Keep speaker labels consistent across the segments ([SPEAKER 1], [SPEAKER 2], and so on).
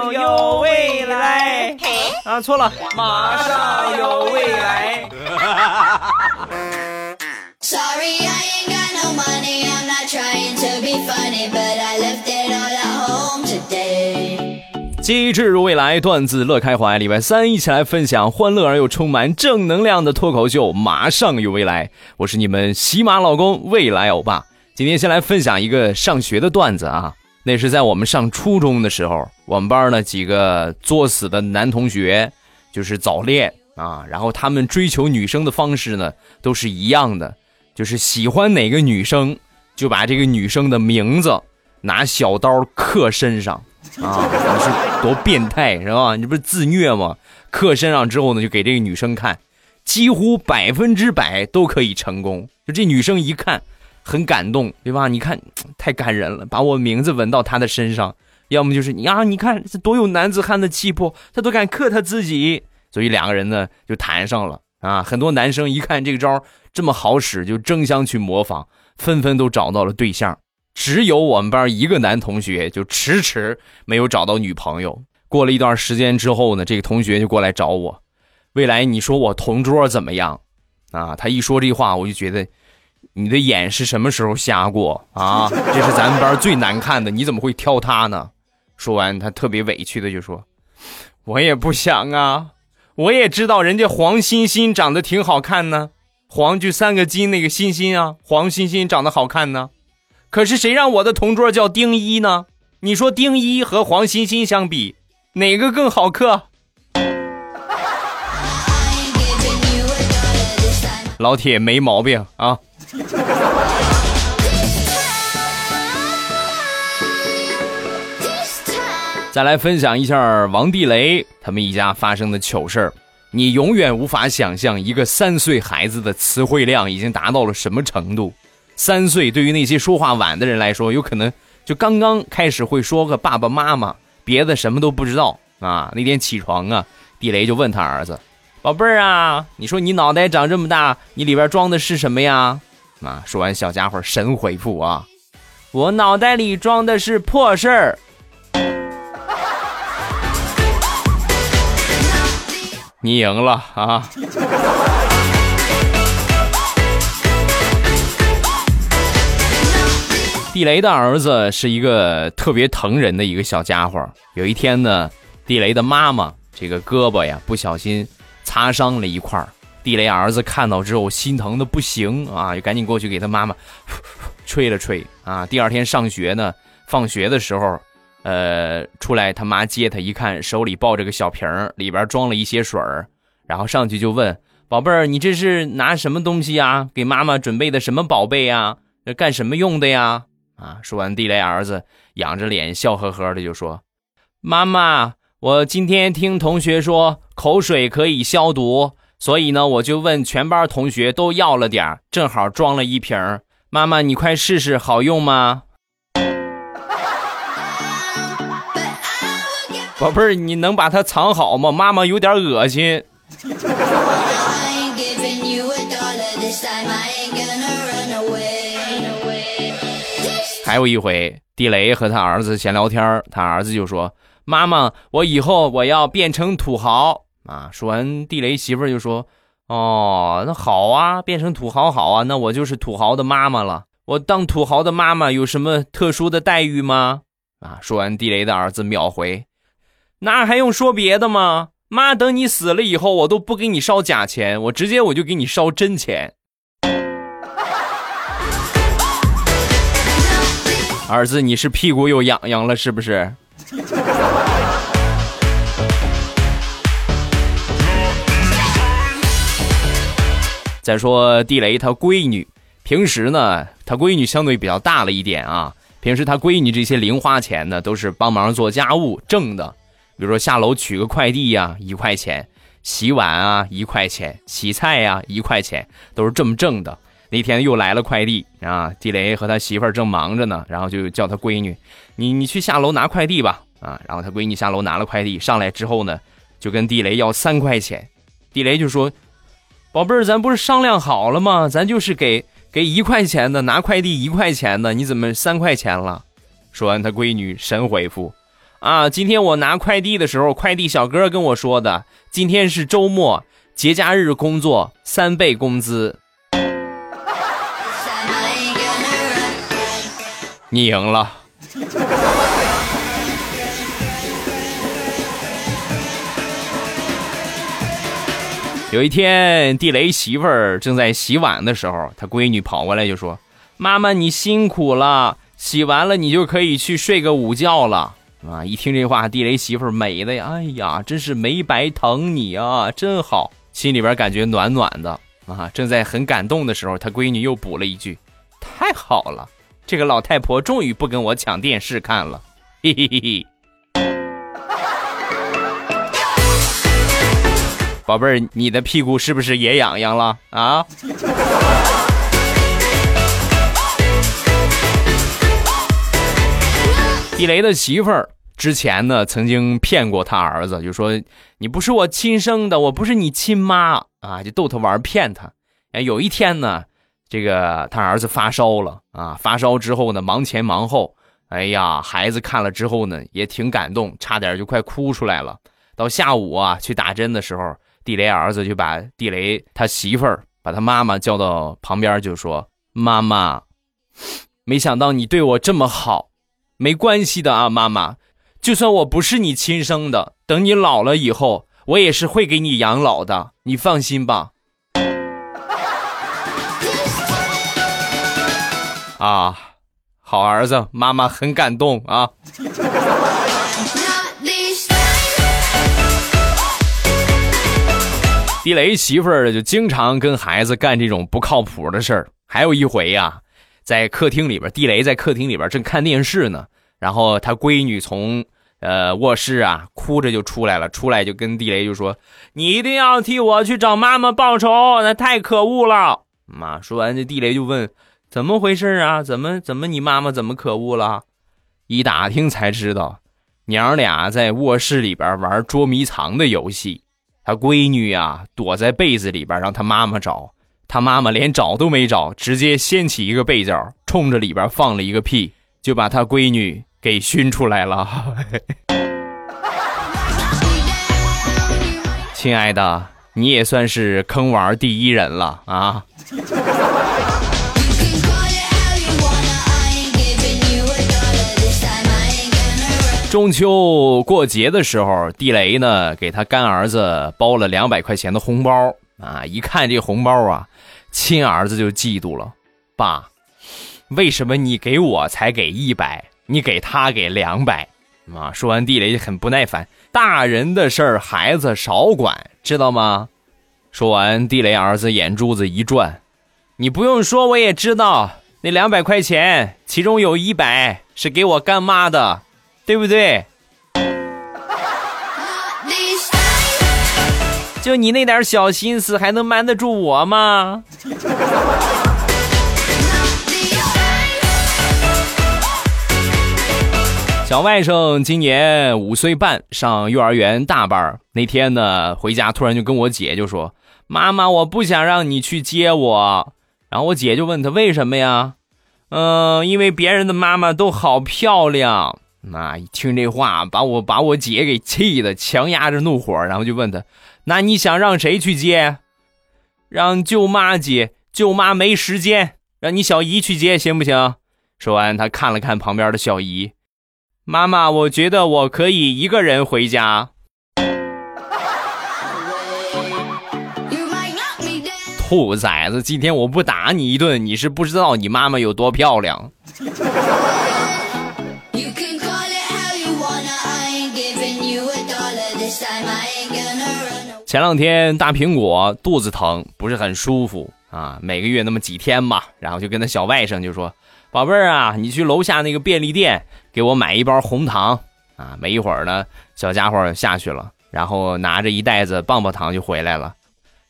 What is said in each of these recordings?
[SPEAKER 1] 上有未来啊，错了，马上有未来。Sorry, I ain't got no money. I'm not trying to be funny, but I left it all at home today. 机智如未来，段子乐开怀。礼拜三一起来分享欢乐而又充满正能量的脱口秀，马上有未来。我是你们喜马老公未来欧巴。今天先来分享一个上学的段子啊。那是在我们上初中的时候，我们班呢几个作死的男同学，就是早恋啊。然后他们追求女生的方式呢，都是一样的，就是喜欢哪个女生，就把这个女生的名字拿小刀刻身上啊。你是多变态是吧？你不是自虐吗？刻身上之后呢，就给这个女生看，几乎百分之百都可以成功。就这女生一看。很感动，对吧？你看，太感人了，把我名字纹到他的身上，要么就是你啊，你看这多有男子汉的气魄，他都敢克他自己，所以两个人呢就谈上了啊。很多男生一看这个招这么好使，就争相去模仿，纷纷都找到了对象。只有我们班一个男同学就迟迟没有找到女朋友。过了一段时间之后呢，这个同学就过来找我，未来你说我同桌怎么样？啊，他一说这话，我就觉得。你的眼是什么时候瞎过啊？这是咱们班最难看的，你怎么会挑他呢？说完，他特别委屈的就说：“我也不想啊，我也知道人家黄欣欣长得挺好看呢，黄就三个金那个欣欣啊，黄欣欣长得好看呢。可是谁让我的同桌叫丁一呢？你说丁一和黄欣欣相比，哪个更好磕？”老铁没毛病啊。再来分享一下王地雷他们一家发生的糗事儿。你永远无法想象一个三岁孩子的词汇量已经达到了什么程度。三岁对于那些说话晚的人来说，有可能就刚刚开始会说个爸爸妈妈，别的什么都不知道啊。那天起床啊，地雷就问他儿子：“宝贝儿啊，你说你脑袋长这么大，你里边装的是什么呀？”啊！说完，小家伙神回复啊：“我脑袋里装的是破事儿。”你赢了啊！地雷的儿子是一个特别疼人的一个小家伙。有一天呢，地雷的妈妈这个胳膊呀不小心擦伤了一块儿。地雷儿子看到之后心疼的不行啊，就赶紧过去给他妈妈吹了吹啊。第二天上学呢，放学的时候，呃，出来他妈接他，一看手里抱着个小瓶儿，里边装了一些水儿，然后上去就问宝贝儿：“你这是拿什么东西呀？给妈妈准备的什么宝贝呀？干什么用的呀？”啊，说完，地雷儿子仰着脸笑呵呵的就说：“妈妈，我今天听同学说口水可以消毒。”所以呢，我就问全班同学都要了点正好装了一瓶妈妈，你快试试，好用吗？宝贝儿，你能把它藏好吗？妈妈有点恶心。还有一回，地雷和他儿子闲聊天，他儿子就说：“妈妈，我以后我要变成土豪。”啊！说完，地雷媳妇儿就说：“哦，那好啊，变成土豪好啊，那我就是土豪的妈妈了。我当土豪的妈妈有什么特殊的待遇吗？”啊！说完，地雷的儿子秒回：“那还用说别的吗？妈，等你死了以后，我都不给你烧假钱，我直接我就给你烧真钱。”儿子，你是屁股又痒痒了是不是？再说地雷他闺女，平时呢，他闺女相对比较大了一点啊。平时他闺女这些零花钱呢，都是帮忙做家务挣的。比如说下楼取个快递呀，一块钱；洗碗啊，一块钱；洗菜呀，一块钱，都是这么挣的。那天又来了快递啊，地雷和他媳妇儿正忙着呢，然后就叫他闺女：“你你去下楼拿快递吧。”啊，然后他闺女下楼拿了快递，上来之后呢，就跟地雷要三块钱。地雷就说。宝贝儿，咱不是商量好了吗？咱就是给给一块钱的，拿快递一块钱的，你怎么三块钱了？说完，他闺女神回复：“啊，今天我拿快递的时候，快递小哥跟我说的，今天是周末，节假日工作三倍工资。你赢了。有一天，地雷媳妇儿正在洗碗的时候，他闺女跑过来就说：“妈妈，你辛苦了，洗完了你就可以去睡个午觉了。”啊！一听这话，地雷媳妇儿美的呀，哎呀，真是没白疼你啊，真好，心里边感觉暖暖的啊。正在很感动的时候，他闺女又补了一句：“太好了，这个老太婆终于不跟我抢电视看了。”嘿嘿嘿嘿。宝贝儿，你的屁股是不是也痒痒了啊？地雷的媳妇儿之前呢，曾经骗过他儿子，就说你不是我亲生的，我不是你亲妈啊，就逗他玩，骗他。哎，有一天呢，这个他儿子发烧了啊，发烧之后呢，忙前忙后，哎呀，孩子看了之后呢，也挺感动，差点就快哭出来了。到下午啊，去打针的时候，地雷儿子就把地雷他媳妇儿把他妈妈叫到旁边，就说：“妈妈，没想到你对我这么好。”没关系的啊，妈妈，就算我不是你亲生的，等你老了以后，我也是会给你养老的，你放心吧。啊，好儿子，妈妈很感动啊。地雷媳妇儿就经常跟孩子干这种不靠谱的事儿。还有一回呀。在客厅里边，地雷在客厅里边正看电视呢，然后他闺女从呃卧室啊哭着就出来了，出来就跟地雷就说：“你一定要替我去找妈妈报仇，那太可恶了。”妈说完，这地雷就问：“怎么回事啊？怎么怎么你妈妈怎么可恶了？”一打听才知道，娘俩在卧室里边玩捉迷藏的游戏，他闺女呀躲在被子里边让他妈妈找。他妈妈连找都没找，直接掀起一个被角，冲着里边放了一个屁，就把他闺女给熏出来了。亲爱的，你也算是坑娃第一人了啊！中秋过节的时候，地雷呢给他干儿子包了两百块钱的红包啊！一看这红包啊。亲儿子就嫉妒了，爸，为什么你给我才给一百，你给他给两百？啊！说完，地雷很不耐烦，大人的事儿孩子少管，知道吗？说完，地雷儿子眼珠子一转，你不用说，我也知道，那两百块钱其中有一百是给我干妈的，对不对？就你那点小心思，还能瞒得住我吗？小外甥今年五岁半，上幼儿园大班。那天呢，回家突然就跟我姐就说：“妈妈，我不想让你去接我。”然后我姐就问他为什么呀？嗯，因为别人的妈妈都好漂亮。那一听这话，把我把我姐给气的，强压着怒火，然后就问他。那你想让谁去接？让舅妈接，舅妈没时间，让你小姨去接行不行？说完，他看了看旁边的小姨，妈妈，我觉得我可以一个人回家。兔崽子，今天我不打你一顿，你是不知道你妈妈有多漂亮。前两天大苹果肚子疼，不是很舒服啊，每个月那么几天嘛，然后就跟他小外甥就说：“宝贝儿啊，你去楼下那个便利店给我买一包红糖啊。”没一会儿呢，小家伙下去了，然后拿着一袋子棒棒糖就回来了。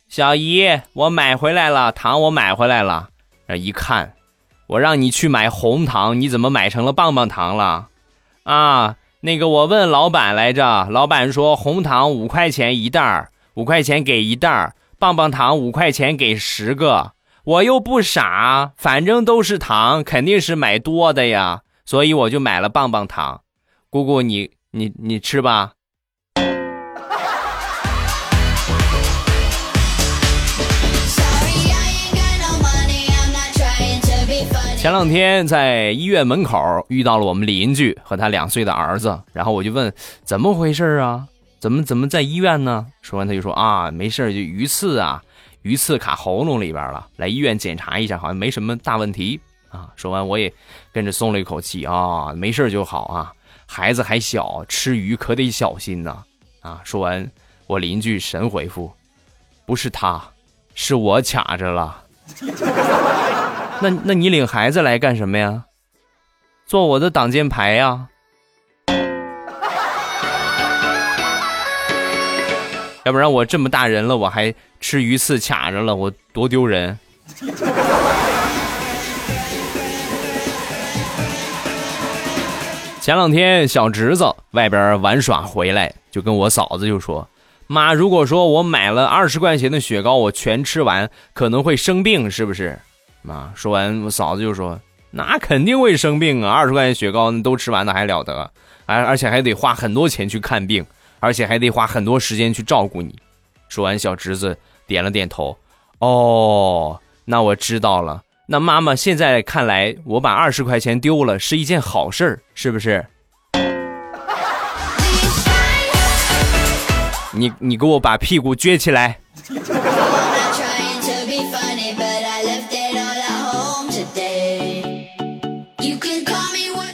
[SPEAKER 1] 小姨，我买回来了糖，我买回来了。一看，我让你去买红糖，你怎么买成了棒棒糖了？啊，那个我问老板来着，老板说红糖五块钱一袋儿。五块钱给一袋儿棒棒糖，五块钱给十个。我又不傻，反正都是糖，肯定是买多的呀，所以我就买了棒棒糖。姑姑，你你你吃吧。前两天在医院门口遇到了我们邻居和他两岁的儿子，然后我就问怎么回事啊？怎么怎么在医院呢？说完他就说啊，没事就鱼刺啊，鱼刺卡喉咙里边了，来医院检查一下，好像没什么大问题啊。说完我也跟着松了一口气啊，没事就好啊。孩子还小，吃鱼可得小心呐啊。说完我邻居神回复，不是他，是我卡着了。那那你领孩子来干什么呀？做我的挡箭牌呀！要不然我这么大人了，我还吃鱼刺卡着了，我多丢人！前两天小侄子外边玩耍回来，就跟我嫂子就说：“妈，如果说我买了二十块钱的雪糕，我全吃完，可能会生病，是不是？”妈说完，我嫂子就说：“那肯定会生病啊！二十块钱雪糕都吃完了还了得？而而且还得花很多钱去看病，而且还得花很多时间去照顾你。”说完，小侄子点了点头：“哦，那我知道了。那妈妈现在看来，我把二十块钱丢了是一件好事儿，是不是？”你你给我把屁股撅起来。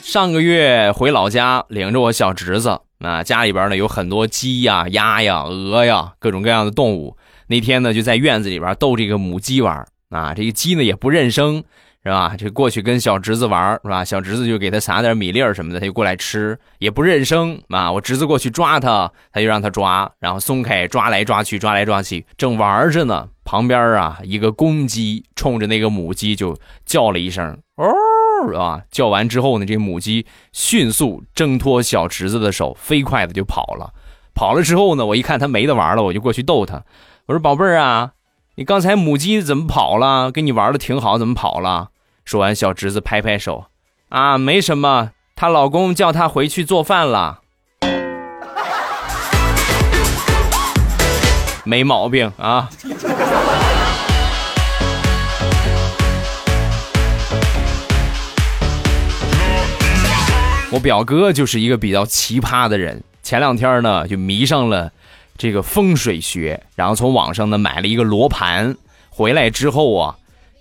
[SPEAKER 1] 上个月回老家，领着我小侄子啊，家里边呢有很多鸡呀、鸭呀、鹅呀，各种各样的动物。那天呢就在院子里边逗这个母鸡玩啊，这个鸡呢也不认生，是吧？就过去跟小侄子玩，是吧？小侄子就给他撒点米粒儿什么的，他就过来吃，也不认生啊。我侄子过去抓他，他就让他抓，然后松开，抓来抓去，抓来抓去，正玩着呢。旁边啊，一个公鸡冲着那个母鸡就叫了一声“哦”。啊！叫完之后呢，这母鸡迅速挣脱小侄子的手，飞快的就跑了。跑了之后呢，我一看它没得玩了，我就过去逗它。我说：“宝贝儿啊，你刚才母鸡怎么跑了？跟你玩的挺好，怎么跑了？”说完，小侄子拍拍手：“啊，没什么，她老公叫她回去做饭了，没毛病啊。”我表哥就是一个比较奇葩的人，前两天呢就迷上了这个风水学，然后从网上呢买了一个罗盘，回来之后啊，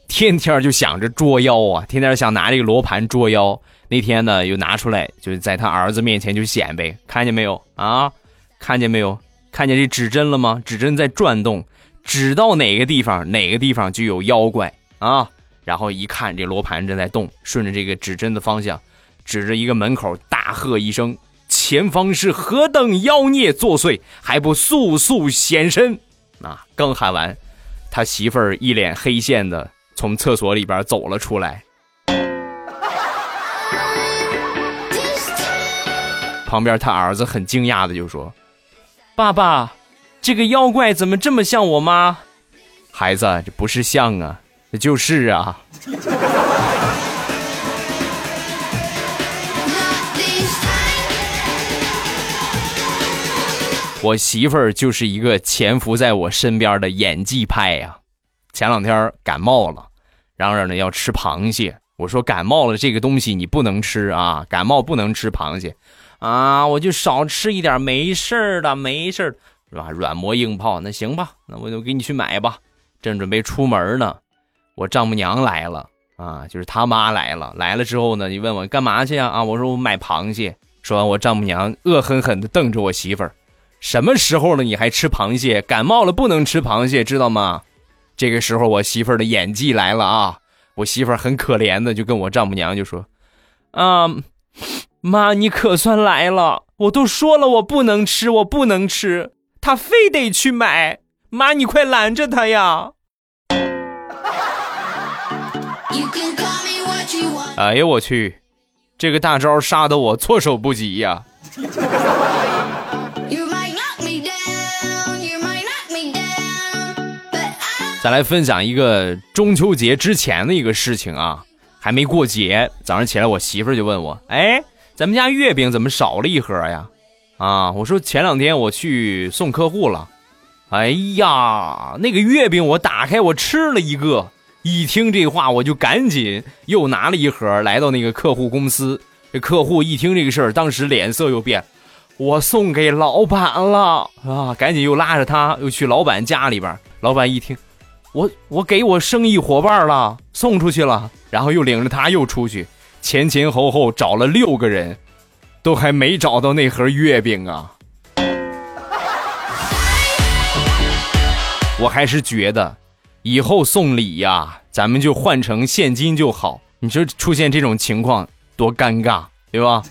[SPEAKER 1] 天天就想着捉妖啊，天天想拿这个罗盘捉妖。那天呢又拿出来，就在他儿子面前就显摆，看见没有啊？看见没有？看见这指针了吗？指针在转动，指到哪个地方，哪个地方就有妖怪啊。然后一看这罗盘正在动，顺着这个指针的方向。指着一个门口大喝一声：“前方是何等妖孽作祟，还不速速显身！”啊，刚喊完，他媳妇儿一脸黑线的从厕所里边走了出来。旁边他儿子很惊讶的就说：“爸爸，这个妖怪怎么这么像我妈？”孩子，这不是像啊，这就是啊。我媳妇儿就是一个潜伏在我身边的演技派呀。前两天感冒了，嚷嚷着要吃螃蟹。我说感冒了这个东西你不能吃啊，感冒不能吃螃蟹啊，我就少吃一点，没事儿的，没事儿，是吧？软磨硬泡，那行吧，那我就给你去买吧。正准备出门呢，我丈母娘来了啊，就是他妈来了。来了之后呢，你问我干嘛去啊？啊，我说我买螃蟹。说完，我丈母娘恶狠狠地瞪着我媳妇儿。什么时候了你还吃螃蟹？感冒了不能吃螃蟹，知道吗？这个时候我媳妇儿的演技来了啊！我媳妇儿很可怜的就跟我丈母娘就说：“啊，妈，你可算来了！我都说了我不能吃，我不能吃，他非得去买。妈，你快拦着他呀！”哎呀，我去，这个大招杀得我措手不及呀！再来分享一个中秋节之前的一个事情啊，还没过节，早上起来我媳妇就问我，哎，咱们家月饼怎么少了一盒呀？啊，我说前两天我去送客户了，哎呀，那个月饼我打开我吃了一个，一听这话我就赶紧又拿了一盒来到那个客户公司。这客户一听这个事儿，当时脸色又变，我送给老板了啊，赶紧又拉着他又去老板家里边。老板一听，我我给我生意伙伴了，送出去了，然后又领着他又出去，前前后后找了六个人。都还没找到那盒月饼啊！我还是觉得，以后送礼呀，咱们就换成现金就好。你说出现这种情况多尴尬，对吧？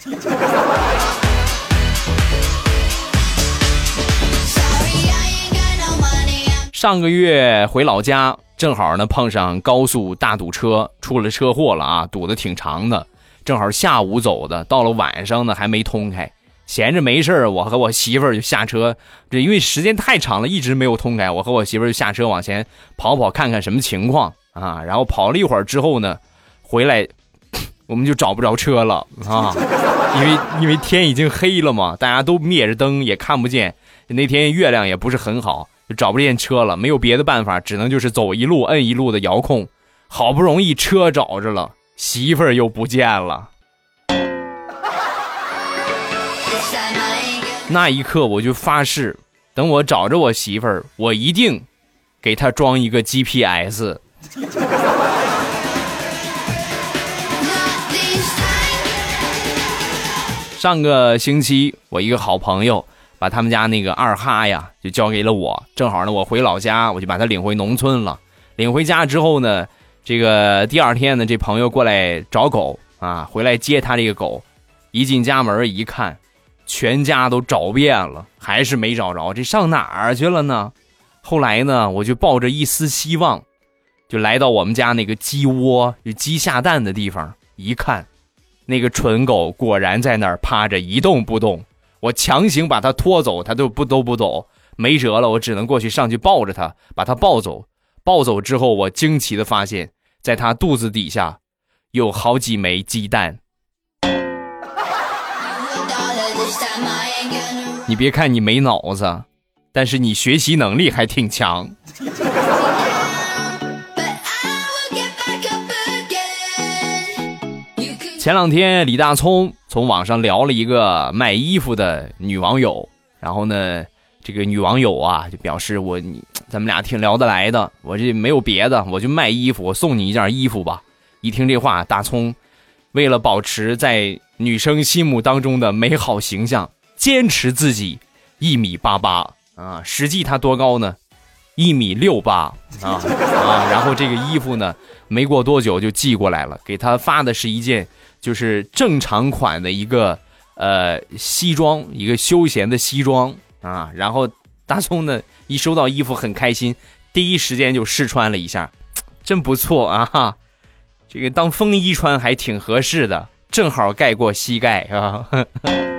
[SPEAKER 1] 上个月回老家，正好呢碰上高速大堵车，出了车祸了啊，堵得挺长的。正好下午走的，到了晚上呢还没通开，闲着没事我和我媳妇儿就下车，这因为时间太长了，一直没有通开。我和我媳妇儿就下车往前跑跑，看看什么情况啊。然后跑了一会儿之后呢，回来我们就找不着车了啊，因为因为天已经黑了嘛，大家都灭着灯也看不见。那天月亮也不是很好，就找不见车了。没有别的办法，只能就是走一路摁一路的遥控。好不容易车找着了。媳妇儿又不见了，那一刻我就发誓，等我找着我媳妇儿，我一定给她装一个 GPS。上个星期，我一个好朋友把他们家那个二哈呀，就交给了我。正好呢，我回老家，我就把他领回农村了。领回家之后呢。这个第二天呢，这朋友过来找狗啊，回来接他这个狗，一进家门一看，全家都找遍了，还是没找着，这上哪儿去了呢？后来呢，我就抱着一丝希望，就来到我们家那个鸡窝，就鸡下蛋的地方，一看，那个蠢狗果然在那儿趴着一动不动，我强行把他拖走，他都不都不走，没辙了，我只能过去上去抱着他，把他抱走。抱走之后，我惊奇的发现。在他肚子底下，有好几枚鸡蛋。你别看你没脑子，但是你学习能力还挺强。前两天李大聪从网上聊了一个卖衣服的女网友，然后呢，这个女网友啊就表示我。咱们俩挺聊得来的，我这没有别的，我就卖衣服，我送你一件衣服吧。一听这话，大葱为了保持在女生心目当中的美好形象，坚持自己一米八八啊，实际他多高呢？一米六八啊啊！然后这个衣服呢，没过多久就寄过来了，给他发的是一件就是正常款的一个呃西装，一个休闲的西装啊，然后。大葱呢，一收到衣服很开心，第一时间就试穿了一下，真不错啊！这个当风衣穿还挺合适的，正好盖过膝盖啊。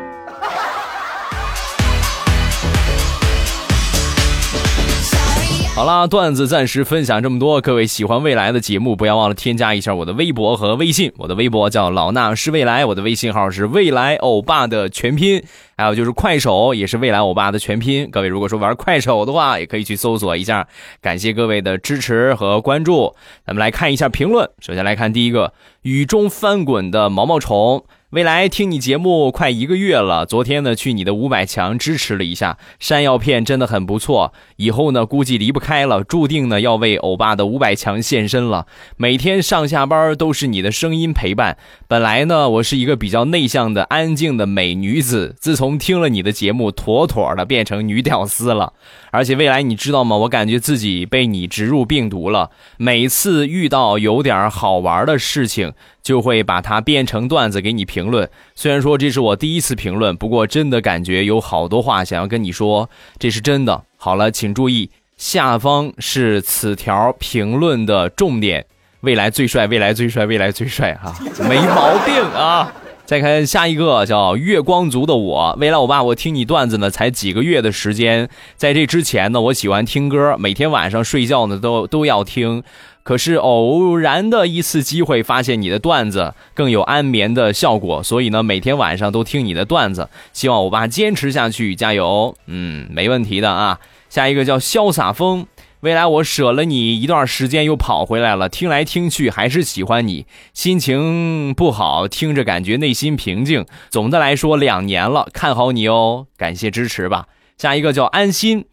[SPEAKER 1] 好啦，段子暂时分享这么多。各位喜欢未来的节目，不要忘了添加一下我的微博和微信。我的微博叫老衲是未来，我的微信号是未来欧巴的全拼。还有就是快手也是未来欧巴的全拼。各位如果说玩快手的话，也可以去搜索一下。感谢各位的支持和关注。咱们来看一下评论。首先来看第一个，雨中翻滚的毛毛虫。未来听你节目快一个月了，昨天呢去你的五百强支持了一下，山药片真的很不错。以后呢估计离不开了，注定呢要为欧巴的五百强献身了。每天上下班都是你的声音陪伴。本来呢我是一个比较内向的、安静的美女子，自从听了你的节目，妥妥的变成女屌丝了。而且未来你知道吗？我感觉自己被你植入病毒了。每次遇到有点好玩的事情。就会把它变成段子给你评论。虽然说这是我第一次评论，不过真的感觉有好多话想要跟你说，这是真的。好了，请注意，下方是此条评论的重点。未来最帅，未来最帅，未来最帅哈，没毛病啊！再看下一个叫月光族的我，未来我爸，我听你段子呢才几个月的时间，在这之前呢，我喜欢听歌，每天晚上睡觉呢都都要听。可是偶然的一次机会，发现你的段子更有安眠的效果，所以呢，每天晚上都听你的段子。希望欧巴坚持下去，加油！嗯，没问题的啊。下一个叫潇洒风，未来我舍了你一段时间，又跑回来了，听来听去还是喜欢你，心情不好，听着感觉内心平静。总的来说，两年了，看好你哦，感谢支持吧。下一个叫安心。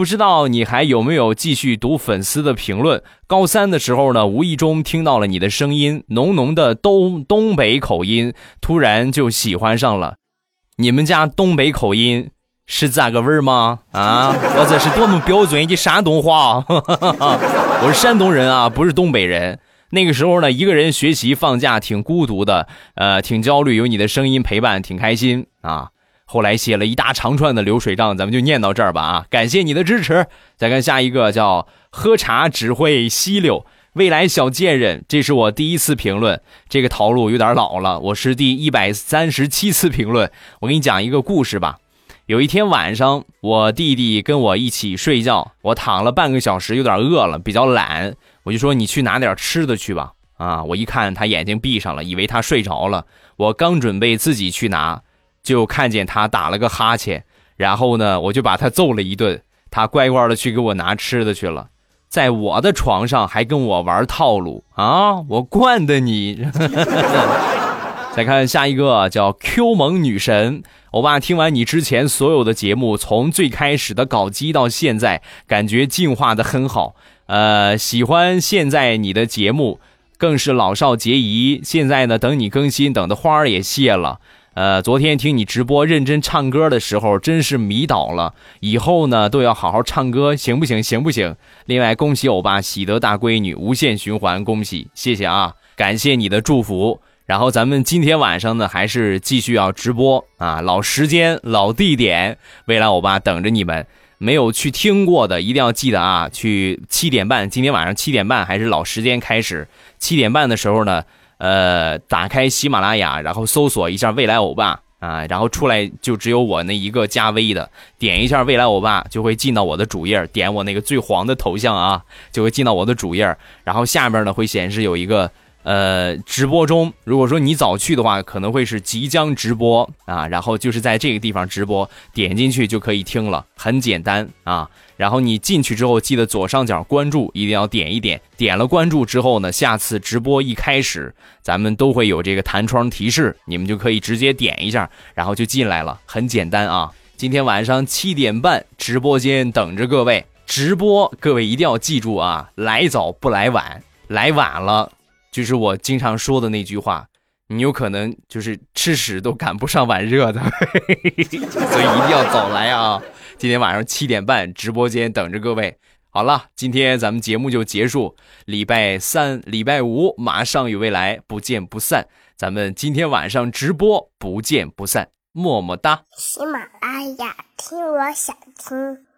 [SPEAKER 1] 不知道你还有没有继续读粉丝的评论？高三的时候呢，无意中听到了你的声音，浓浓的东东北口音，突然就喜欢上了。你们家东北口音是这个味儿吗？啊，我这是多么标准的山东话！我是山东人啊，不是东北人。那个时候呢，一个人学习放假挺孤独的，呃，挺焦虑，有你的声音陪伴，挺开心啊。后来写了一大长串的流水账，咱们就念到这儿吧啊！感谢你的支持。再看下一个，叫喝茶只会吸溜，未来小贱人，这是我第一次评论，这个套路有点老了。我是第一百三十七次评论。我给你讲一个故事吧。有一天晚上，我弟弟跟我一起睡觉，我躺了半个小时，有点饿了，比较懒，我就说你去拿点吃的去吧。啊，我一看他眼睛闭上了，以为他睡着了。我刚准备自己去拿。就看见他打了个哈欠，然后呢，我就把他揍了一顿。他乖乖的去给我拿吃的去了，在我的床上还跟我玩套路啊！我惯的你。再看下一个叫 Q 萌女神，欧巴听完你之前所有的节目，从最开始的搞基到现在，感觉进化的很好。呃，喜欢现在你的节目，更是老少皆宜。现在呢，等你更新，等的花儿也谢了。呃，昨天听你直播认真唱歌的时候，真是迷倒了。以后呢，都要好好唱歌，行不行？行不行？另外，恭喜欧巴喜得大闺女，无限循环，恭喜，谢谢啊，感谢你的祝福。然后咱们今天晚上呢，还是继续要直播啊，老时间，老地点，未来欧巴等着你们。没有去听过的，一定要记得啊，去七点半，今天晚上七点半还是老时间开始。七点半的时候呢。呃，打开喜马拉雅，然后搜索一下未来欧巴啊，然后出来就只有我那一个加微的，点一下未来欧巴就会进到我的主页，点我那个最黄的头像啊，就会进到我的主页，然后下面呢会显示有一个。呃，直播中，如果说你早去的话，可能会是即将直播啊，然后就是在这个地方直播，点进去就可以听了，很简单啊。然后你进去之后，记得左上角关注，一定要点一点。点了关注之后呢，下次直播一开始，咱们都会有这个弹窗提示，你们就可以直接点一下，然后就进来了，很简单啊。今天晚上七点半，直播间等着各位直播，各位一定要记住啊，来早不来晚，来晚了。就是我经常说的那句话，你有可能就是吃屎都赶不上碗热的，所以一定要早来啊！今天晚上七点半直播间等着各位。好了，今天咱们节目就结束，礼拜三、礼拜五马上与未来不见不散。咱们今天晚上直播不见不散，么么哒！
[SPEAKER 2] 喜马拉雅听，我想听。